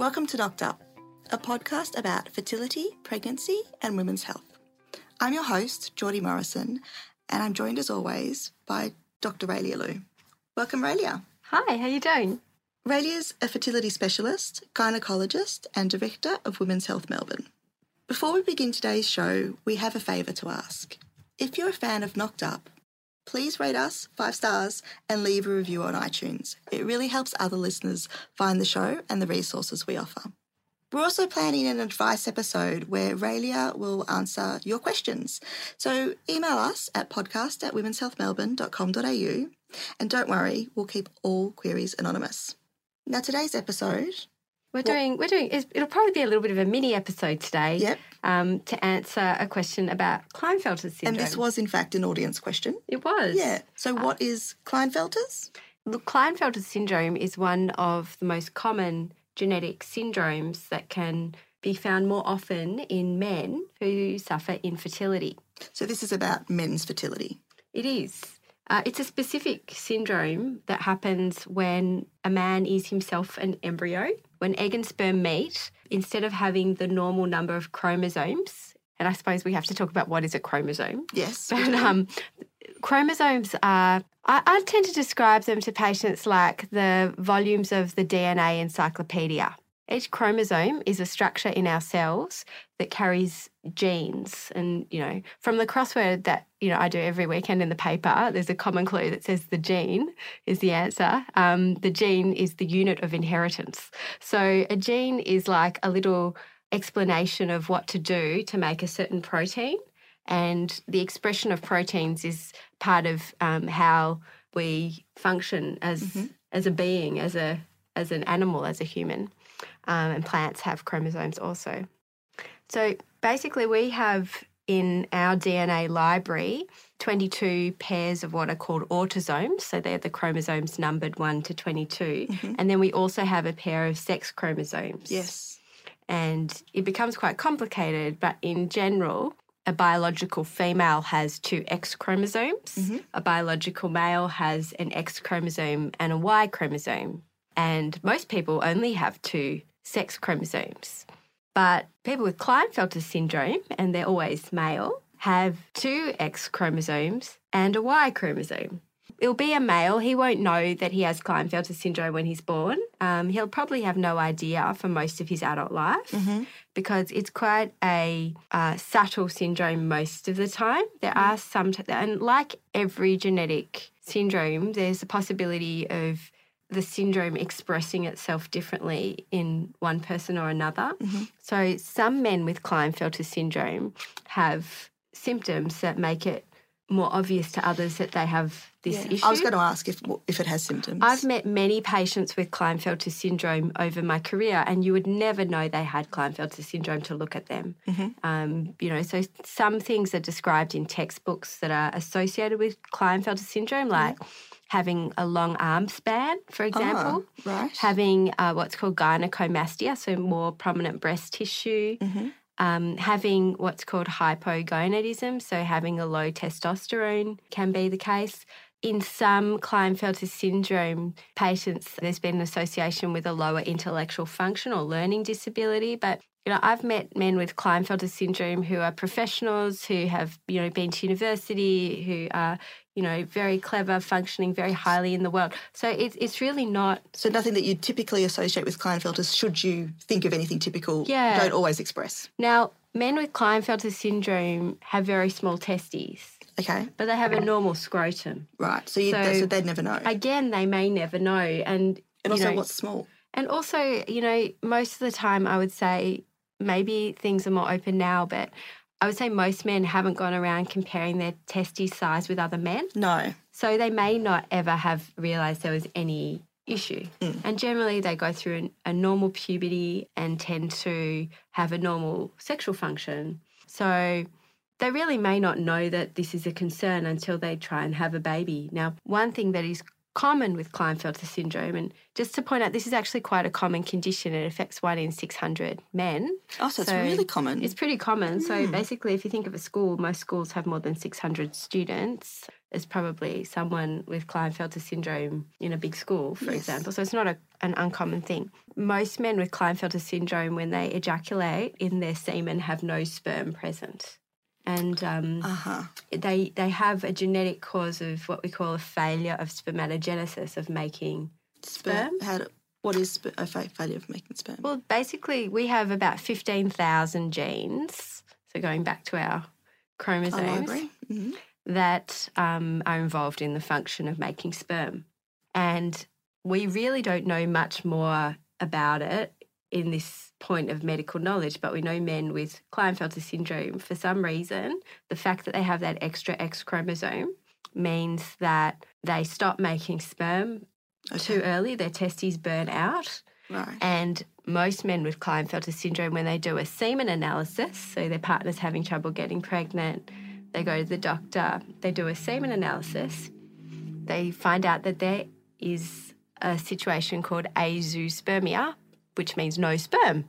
Welcome to Knocked Up, a podcast about fertility, pregnancy, and women's health. I'm your host, Geordie Morrison, and I'm joined as always by Dr. Raelia Lew. Welcome, Raelia. Hi, how you doing? Raelia's a fertility specialist, gynecologist, and director of Women's Health Melbourne. Before we begin today's show, we have a favour to ask. If you're a fan of Knocked Up, please rate us five stars and leave a review on iTunes. It really helps other listeners find the show and the resources we offer. We're also planning an advice episode where Raelia will answer your questions. So email us at podcast at womenshealthmelbourne.com.au and don't worry, we'll keep all queries anonymous. Now, today's episode. We're doing, we're doing, it'll probably be a little bit of a mini episode today Yep. um, to answer a question about Klinefelter syndrome. And this was, in fact, an audience question. It was. Yeah. So, what is Klinefelter's? Look, Klinefelter syndrome is one of the most common genetic syndromes that can be found more often in men who suffer infertility. So, this is about men's fertility. It is. Uh, it's a specific syndrome that happens when a man is himself an embryo. When egg and sperm meet, instead of having the normal number of chromosomes, and I suppose we have to talk about what is a chromosome. Yes. But um, chromosomes are, I, I tend to describe them to patients like the volumes of the DNA encyclopedia. Each chromosome is a structure in our cells that carries genes. And, you know, from the crossword that, you know, I do every weekend in the paper, there's a common clue that says the gene is the answer. Um, the gene is the unit of inheritance. So a gene is like a little explanation of what to do to make a certain protein. And the expression of proteins is part of um, how we function as as a being, as a as an animal, as a human. Um, and plants have chromosomes also. So basically, we have in our DNA library 22 pairs of what are called autosomes. So they're the chromosomes numbered 1 to 22. And then we also have a pair of sex chromosomes Yes. and it becomes quite complicated. But in general, a biological female has two X chromosomes, a biological male has an X chromosome and a Y chromosome. And most people only have two sex chromosomes. But people with Klinefelter syndrome, and they're always male, have two X chromosomes and a Y chromosome. It'll be a male. He won't know that he has Klinefelter syndrome when he's born. Um, he'll probably have no idea for most of his adult life because it's quite a uh, subtle syndrome most of the time. There are some, t- and like every genetic syndrome, there's a possibility of the syndrome expressing itself differently in one person or another. So some men with Klinefelter syndrome have symptoms that make it more obvious to others that they have this Yeah. issue. I was going to ask if if it has symptoms. I've met many patients with Klinefelter syndrome over my career, and you would never know they had Klinefelter syndrome to look at them. Um, you know, so some things are described in textbooks that are associated with Klinefelter syndrome, like having a long arm span, for example, Ah, right. having uh, what's called gynecomastia, so more prominent breast tissue. Um, having what's called hypogonadism, so having a low testosterone can be the case. In some Klinefelter syndrome patients, there's been an association with a lower intellectual function or learning disability. But you know, I've met men with Klinefelter syndrome who are professionals, who have you know been to university, who are you know very clever, functioning very highly in the world. So it's it's really not so nothing that you typically associate with Klinefelters, should you think of anything typical, Yeah. don't always express. now. Men with Klinefelter syndrome have very small testes, Okay. but they have a normal scrotum. Right. So, you, So- so they'd never know. Again, they may never know, and and also, know, what's small? And also, you know, most of the time I would say maybe things are more open now, but I would say most men haven't gone around comparing their testes size with other men. No. So they may not ever have realized there was any issue. Mm. And generally, they go through an, a normal puberty and tend to have a normal sexual function. So they really may not know that this is a concern until they try and have a baby. Now, one thing that is common with Klinefelter syndrome, and just to point out, this is actually quite a common condition. It affects one in 600 men. Oh, so it's really common. It's pretty common. So hmm. basically, if you think of a school, most schools have more than 600 students. There's probably someone with Klinefelter syndrome in a big school, for Yes. example. So it's not a, an uncommon thing. Most men with Klinefelter syndrome, when they ejaculate in their semen, have no sperm present. And um, Uh huh. they, they have a genetic cause of what we call a failure of spermatogenesis, of making Sperm. How do, what is sp- a fa- failure of making sperm? Well, basically, we have about 15,000 genes. So, going back to our chromosomes library. hmm that um, are involved in the function of making sperm. And we really don't know much more about it in this point of medical knowledge, but we know men with Klinefelter syndrome, for some reason, the fact that they have that extra X chromosome means that they stop making sperm too early, their testes burn out. Right. And most men with Klinefelter syndrome, when they do a semen analysis, so their partner's having trouble getting pregnant, they go to the doctor, they do a semen analysis, they find out that there is a situation called azoospermia, which means no sperm.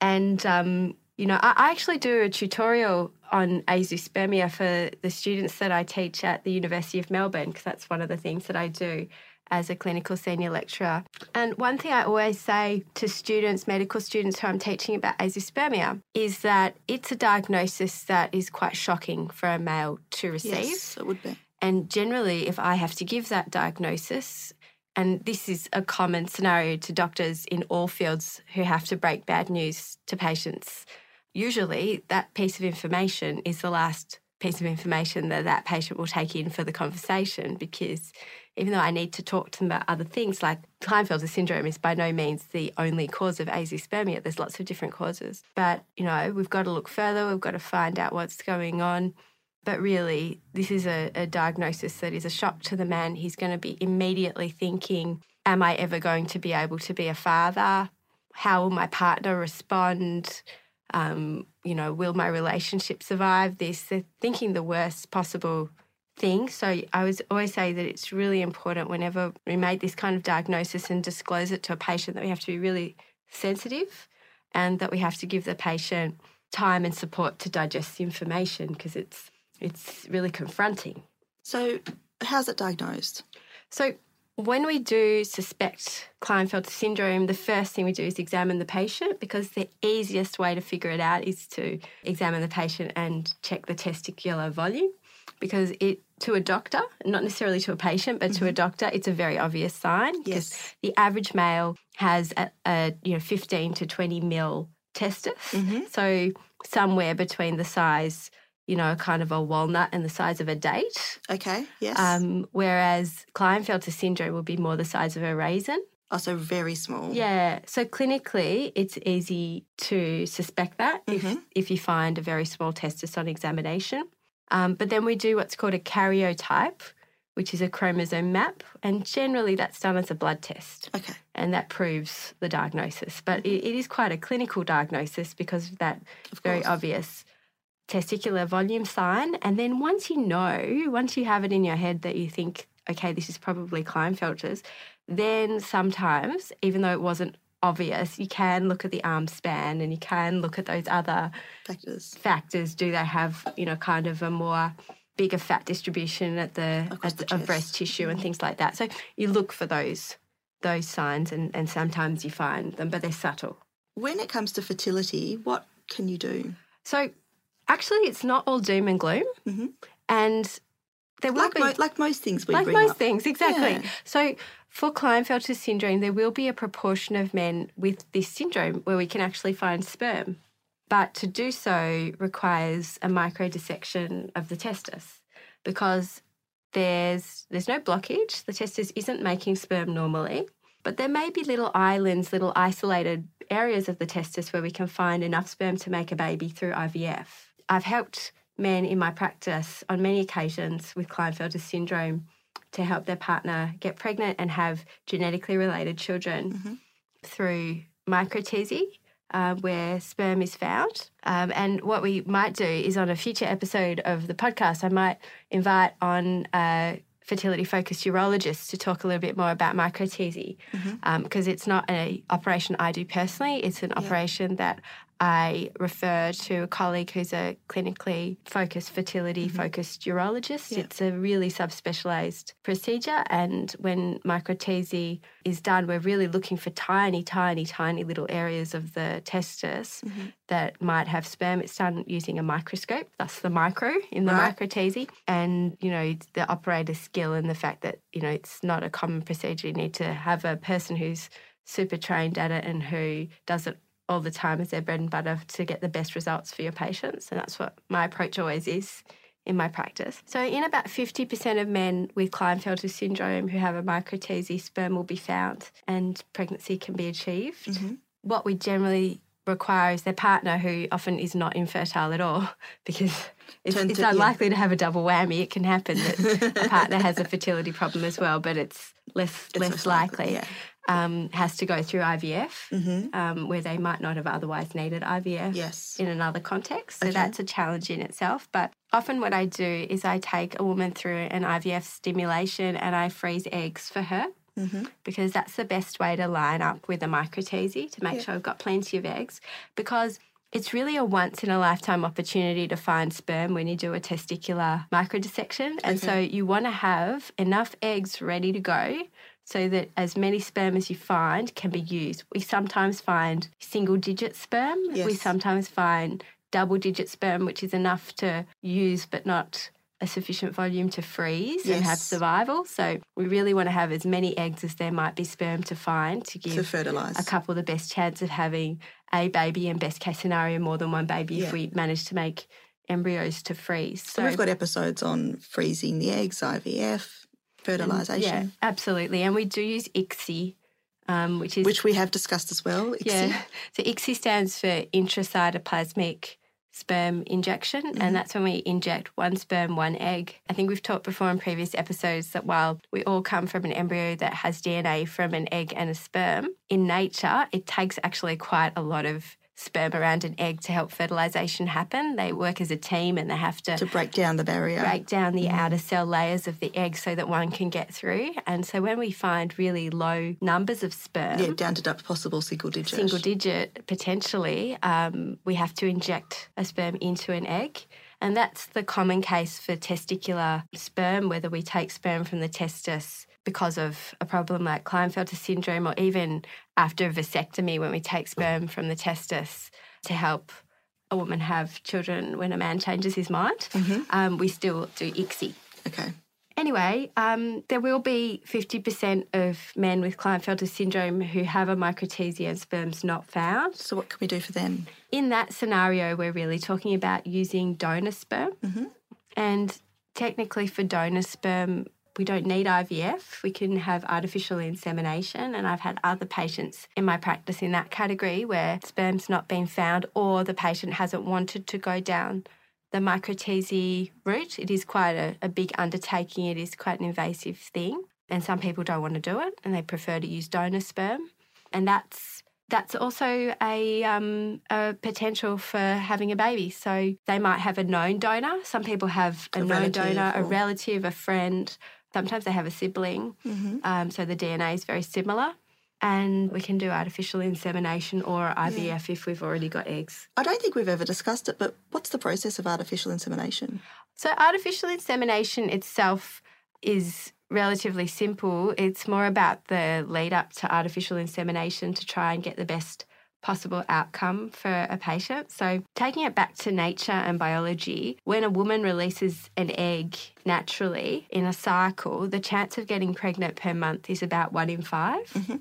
And, um, you know, I, I actually do a tutorial on azoospermia for the students that I teach at the University of Melbourne, because that's one of the things that I do as a clinical senior lecturer. And one thing I always say to students, medical students who I'm teaching about azoospermia, is that it's a diagnosis that is quite shocking for a male to receive. Yes, it would be. And generally, if I have to give that diagnosis, and this is a common scenario to doctors in all fields who have to break bad news to patients, usually that piece of information is the last piece of information that that patient will take in for the conversation because even though I need to talk to them about other things like Klinefelter syndrome is by no means the only cause of azoospermia. There's lots of different causes. But, you know, we've got to look further, we've got to find out what's going on. But really, this is a, a diagnosis that is a shock to the man. He's going to be immediately thinking, Am I ever going to be able to be a father? How will my partner respond? Um, you know, will my relationship survive this? They're thinking the worst possible thing. So I was always say that it's really important whenever we make this kind of diagnosis and disclose it to a patient that we have to be really sensitive and that we have to give the patient time and support to digest the information because it's it's really confronting. So, how's it diagnosed? So when we do suspect Klinefelter syndrome, the first thing we do is examine the patient because the easiest way to figure it out is to examine the patient and check the testicular volume because it to a doctor, not necessarily to a patient, but to a doctor, it's a very obvious sign. Yes. The average male has a, a you know 15 to 20 mil testis. Mhm. So somewhere between the size, you know, kind of a walnut and the size of a date. Okay. Yes. Um, whereas Klinefelter syndrome will be more the size of a raisin. also very small. Yeah. So clinically, it's easy to suspect that Mhm. if, if you find a very small testis on examination. Um, but then we do what's called a karyotype, which is a chromosome map. And generally, that's done as a blood test. Okay. And that proves the diagnosis. But it, it is quite a clinical diagnosis because of that Of very obvious testicular volume sign. And then once you know, once you have it in your head that you think, okay, this is probably Klinefelter's, then sometimes, even though it wasn't obvious, you can look at the arm span and you can look at those other Factors. factors. Do they have, you know, kind of a more bigger fat distribution at the, at the the- of breast tissue and things like that? So you look for those those signs and, and sometimes you find them, but they're subtle. When it comes to fertility, what can you do? So actually, it's not all doom and gloom, Mhm. and there will Like, be mo- like most things we like most up. things, exactly. Yeah. So for Klinefelter syndrome, there will be a proportion of men with this syndrome where we can actually find sperm, but to do so requires a microdissection of the testis because there's there's no blockage. The testis isn't making sperm normally, but there may be little islands, little isolated areas of the testis where we can find enough sperm to make a baby through IVF. I've helped men in my practice on many occasions with Klinefelter syndrome to help their partner get pregnant and have genetically related children Mhm. through microTESE, uh, where sperm is found. Um, and what we might do is on a future episode of the podcast, I might invite on a fertility focused urologist to talk a little bit more about microTESE Mhm. because it's not an operation I do personally, it's an operation that I refer to a colleague who's a clinically focused, fertility mm-hmm. focused urologist. Yeah. It's a really subspecialized procedure. And when microTESE is done, we're really looking for tiny, tiny, tiny little areas of the testis mm-hmm. that might have sperm. It's done using a microscope, thus the micro in the Right. microTESE. And, you know, the operator's skill and the fact that, you know, it's not a common procedure. You need to have a person who's super trained at it and who does it all the time as their bread and butter to get the best results for your patients. And that's what my approach always is in my practice. So, in about 50% of men with Klinefelter syndrome who have a microTESE, sperm will be found and pregnancy can be achieved. Mm-hmm. What we generally require is their partner who often is not infertile at all because it's, it's to- yeah. unlikely to have a double whammy. It can happen that a partner has a fertility problem as well, but it's less It's less less likely, likely. yeah. Um, has to go through IVF, Mm-hmm. um, where they might not have otherwise needed IVF Yes. in another context. So Okay. that's a challenge in itself. But often what I do is I take a woman through an IVF stimulation and I freeze eggs for her Mm-hmm. because that's the best way to line up with a microTESE to make Yeah. sure I've got plenty of eggs because it's really a once in a lifetime opportunity to find sperm when you do a testicular microdissection. And so you want to have enough eggs ready to go so that as many sperm as you find can be used. We sometimes find single digit sperm, we sometimes find double digit sperm, which is enough to use but not a sufficient volume to freeze and have survival. So we really want to have as many eggs as there might be sperm to find to To give fertilise. a couple the best chance of having a baby and best case scenario more than one baby Yeah. if we manage to make embryos to freeze. So we've got episodes on freezing the eggs, IVF, fertilisation, Yeah, absolutely. And we do use ICSI, um, which is which we have discussed as well. yeah. So ICSI stands for intracytoplasmic sperm injection, Mm-hmm. and that's when we inject one sperm, one egg. I think we've talked before in previous episodes that while we all come from an embryo that has DNA from an egg and a sperm, in nature, it takes actually quite a lot of sperm around an egg to help fertilization happen. They work as a team and they have to To break down the barrier. break down Mm. the outer cell layers of the egg so that one can get through. And so when we find really low numbers of sperm, Yeah, down to possible single digit. single digit potentially, um, we have to inject a sperm into an egg. And that's the common case for testicular sperm, whether we take sperm from the testis because of a problem like Klinefelter syndrome, or even after a vasectomy when we take sperm from the testis to help a woman have children when a man changes his mind. Um, we still do ICSI. Okay. Anyway, um, there will be 50% of men with Klinefelter syndrome who have a microtessia and sperm's not found. So what can we do for them? In that scenario, we're really talking about using donor sperm. And technically, for donor sperm, we don't need IVF. We can have artificial insemination. And I've had other patients in my practice in that category where sperm's not been found or the patient hasn't wanted to go down the microTESE route. It is quite a, a big undertaking, it is quite an invasive thing. And some people don't want to do it and they prefer to use donor sperm. And that's that's also a, um, a potential for having a baby. So they might have a known donor. Some people have a, A known donor, a relative, a friend. Sometimes they have a sibling. Mm-hmm. Um, so the DNA is very similar. And we can do artificial insemination or IVF if we've already got eggs. I don't think we've ever discussed it, but what's the process of artificial insemination? So, artificial insemination itself is relatively simple. It's more about the lead up to artificial insemination to try and get the best possible outcome for a patient. So, taking it back to nature and biology, when a woman releases an egg naturally in a cycle, the chance of getting pregnant per month is about one in 5 mm-hmm.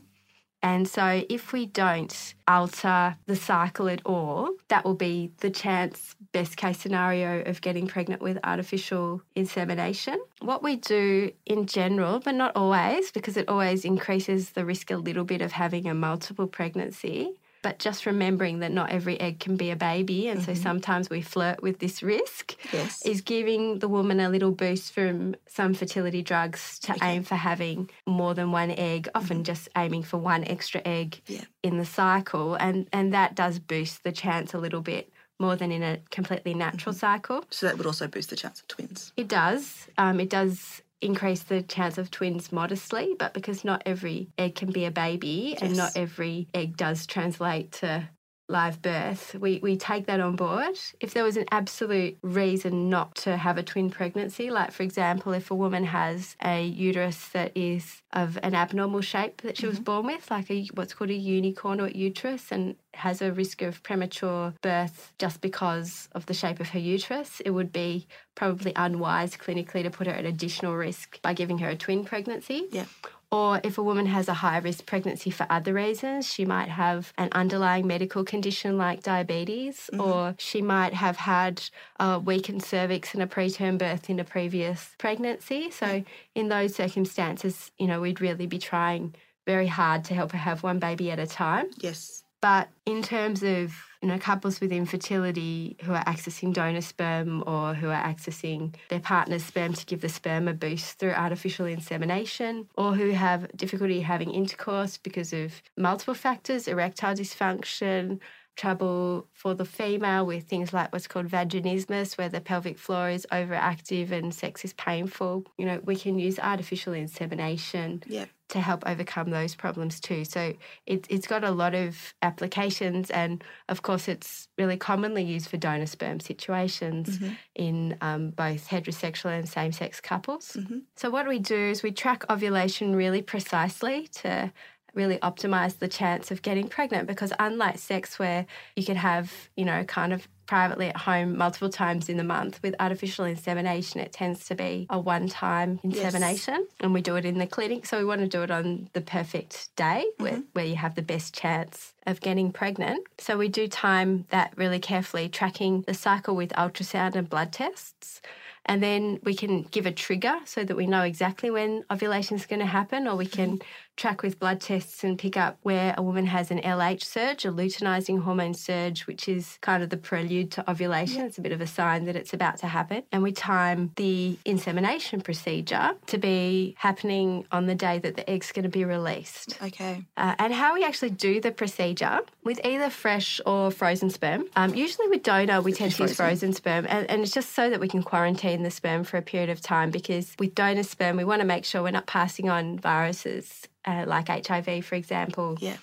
And so, if we don't alter the cycle at all, that will be the chance, best case scenario, of getting pregnant with artificial insemination. What we do in general, but not always, because it always increases the risk a little bit of having a multiple pregnancy. But just remembering that not every egg can be a baby. And so mm-hmm. sometimes we flirt with this risk Yes. is giving the woman a little boost from some fertility drugs to aim for having more than one egg, often mm-hmm. just aiming for one extra egg Yeah. in the cycle. And, and that does boost the chance a little bit more than in a completely natural mm-hmm. cycle. So that would also boost the chance of twins. It does. Um, it does increase the chance of twins modestly, but because not every egg can be a baby and not every egg does translate to live birth, we, we take that on board. If there was an absolute reason not to have a twin pregnancy, like for example, if a woman has a uterus that is of an abnormal shape that she was mm-hmm. born with, like a what's called a unicornuate uterus, and has a risk of premature birth just because of the shape of her uterus, it would be probably unwise clinically to put her at additional risk by giving her a twin pregnancy. Yeah. Or if a woman has a high risk pregnancy for other reasons, she might have an underlying medical condition like diabetes, mm-hmm. or she might have had a weakened cervix and a preterm birth in a previous pregnancy. So, mm-hmm. in those circumstances, you know, we'd really be trying very hard to help her have one baby at a time. Yes. But in terms of you know couples with infertility who are accessing donor sperm or who are accessing their partner's sperm to give the sperm a boost through artificial insemination, or who have difficulty having intercourse because of multiple factors, erectile dysfunction, trouble for the female with things like what's called vaginismus, where the pelvic floor is overactive and sex is painful. You know, we can use artificial insemination Yeah. to help overcome those problems too. So it, it's got a lot of applications, and of course, it's really commonly used for donor sperm situations in um, both heterosexual and same sex couples. So, what we do is we track ovulation really precisely to really optimize the chance of getting pregnant because unlike sex where you could have you know kind of privately at home multiple times in the month with artificial insemination it tends to be a one time insemination and we do it in the clinic. So we want to do it on the perfect day where, mm-hmm. where you have the best chance of getting pregnant. So we do time that really carefully tracking the cycle with ultrasound and blood tests. And then we can give a trigger so that we know exactly when ovulation is going to happen, or we can mm-hmm. Track with blood tests and pick up where a woman has an LH surge, a luteinizing hormone surge, which is kind of the prelude to ovulation. It's a bit of a sign that it's about to happen. And we time the insemination procedure to be happening on the day that the egg's going to be released. Okay. Uh, and how we actually do the procedure with either fresh or frozen sperm. Um, usually with donor, we tend to use frozen. frozen sperm, and, and it's just so that we can quarantine the sperm for a period of time because with donor sperm, we want to make sure we're not passing on viruses uh, like HIV, for example. Yeah.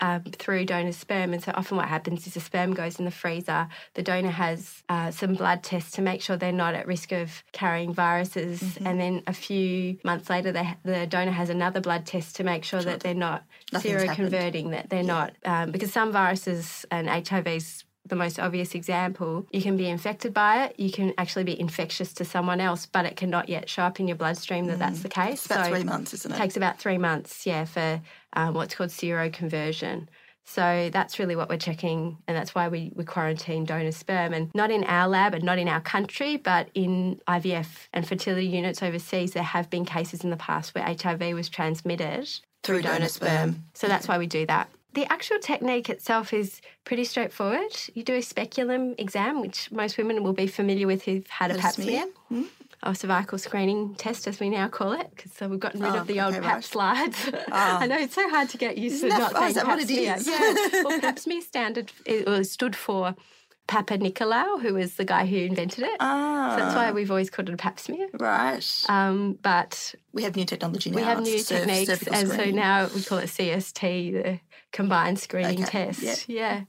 Um, through donor sperm. And so often what happens is the sperm goes in the freezer. The donor has uh, some blood tests to make sure they're not at risk of carrying viruses. Mm-hmm. And then a few months later, the, the donor has another blood test to make sure that they're not Nothing's happened. that they're not, um, because some viruses and HIV's the most obvious example, you can be infected by it, you can actually be infectious to someone else, but it cannot yet show up in your bloodstream that that's the case. Mm. It's about three months, isn't it? takes about three months, yeah, for um, what's called seroconversion. So that's really what we're checking, and that's why we, we quarantine donor sperm. And not in our lab and not in our country, but in IVF and fertility units overseas, there have been cases in the past where HIV was transmitted Through donor sperm. So that's why we do that. The actual technique itself is pretty straightforward. You do a speculum exam, which most women will be familiar with who've had a a pap smear. smear. Or cervical screening test, as we now call it, because so we've gotten rid Oh, of the old okay, pap right. slides. I know it's so hard to get used to that not saying pap smear. Yeah. well, pap smear standard it was stood for Papanicolaou, who was the guy who invented it. Ah. so that's why we've always called it a pap smear. Right. Um, but we have new technology now. we have new techniques, and so now we call it CST, the combined screening Okay, test. yeah. yeah.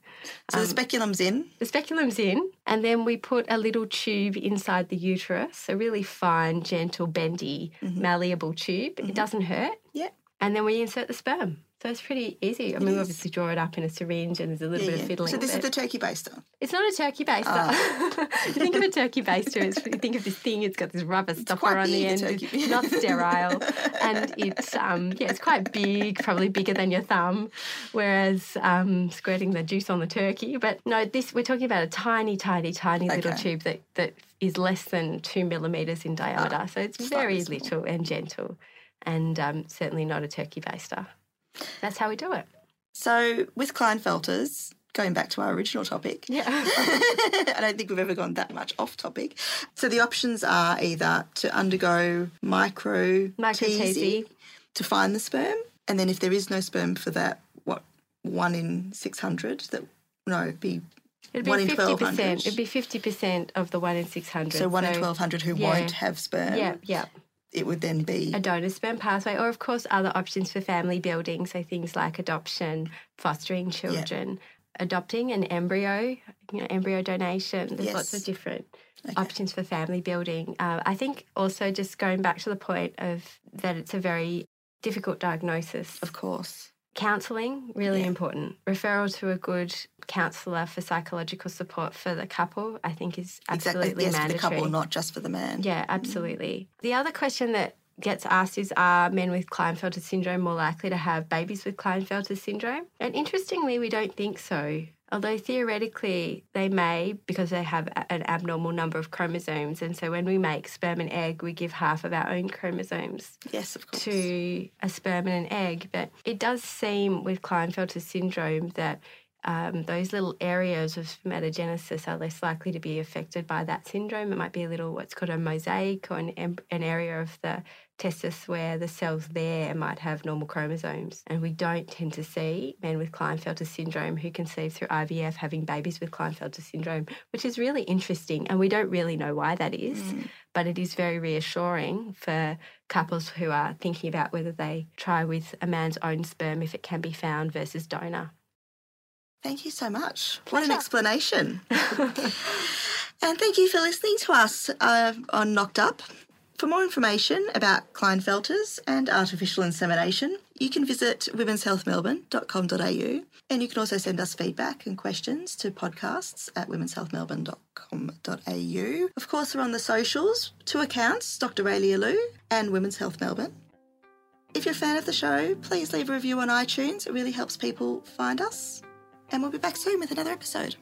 So um, the speculum's in. The speculum's in, and then we put a little tube inside the uterus, a really fine, gentle, bendy, malleable tube. It doesn't hurt. Yeah. And then we insert the sperm. So it's pretty easy. I mean, we obviously draw it up in a syringe and there's a little Yeah, bit of fiddling. So this is the turkey baster. It's not a turkey baster. Ah. you think of a turkey baster, it's, you think of this thing, it's got this rubber stopper on the end. turkey. It's not sterile. and it's, um, yeah, it's quite big, probably bigger than your thumb, whereas um, squirting the juice on the turkey. But no, this we're talking about a tiny, tiny, tiny little tube that, that is less than two millimetres in diameter. so it's very little and gentle and um, certainly not a turkey baster. That's how we do it. So with Klinefelters, going back to our original topic, Yeah. I don't think we've ever gone that much off topic. So the options are either to undergo micro to find the sperm, and then if there is no sperm for that, what one in six hundred that no it'd be It'd be One in fifty 1200. percent. It'd be fifty percent of the one in six hundred. so one in twelve hundred who yeah. won't have sperm. Yeah, yeah. It would then be A donor sperm pathway, or of course other options for family building. So things like adoption, fostering children, adopting an embryo, you know, embryo donation. There's lots of different Okay. options for family building. Uh, I think also just going back to the point of that it's a very difficult diagnosis. Of course. Counselling, really Yeah. important. Referral to a good counsellor for psychological support for the couple, I think is uh, absolutely exactly. Yes, mandatory. for the couple, not just for the man. Yeah, mm. absolutely. The other question that gets asked is Are men with Klinefelter syndrome more likely to have babies with Klinefelter syndrome? And interestingly, we don't think so. Although theoretically they may because they have an abnormal number of chromosomes. And so when we make sperm and egg, we give half of our own chromosomes Yes, of course. to a sperm and an egg. But it does seem with Klinefelter syndrome that um, those little areas of spermatogenesis are less likely to be affected by that syndrome. It might be a little what's called a mosaic or an, an area of the testis where the cells there might have normal chromosomes. And we don't tend to see men with Klinefelter syndrome who conceive through IVF having babies with Klinefelter syndrome, which is really interesting. And we don't really know why that is Mm. but it is very reassuring for couples who are thinking about whether they try with a man's own sperm if it can be found versus donor. Thank you so much. What an explanation. and thank you for listening to us uh, on Knocked Up. For more information about Klinefelters and artificial insemination, you can visit womenshealthmelbourne.com.au and you can also send us feedback and questions to podcasts at womenshealthmelbourne.com.au. Of course, we're on the socials, two accounts, Dr. Raelia Lew and Women's Health Melbourne. If you're a fan of the show, please leave a review on iTunes. It really helps people find us. And we'll be back soon with another episode.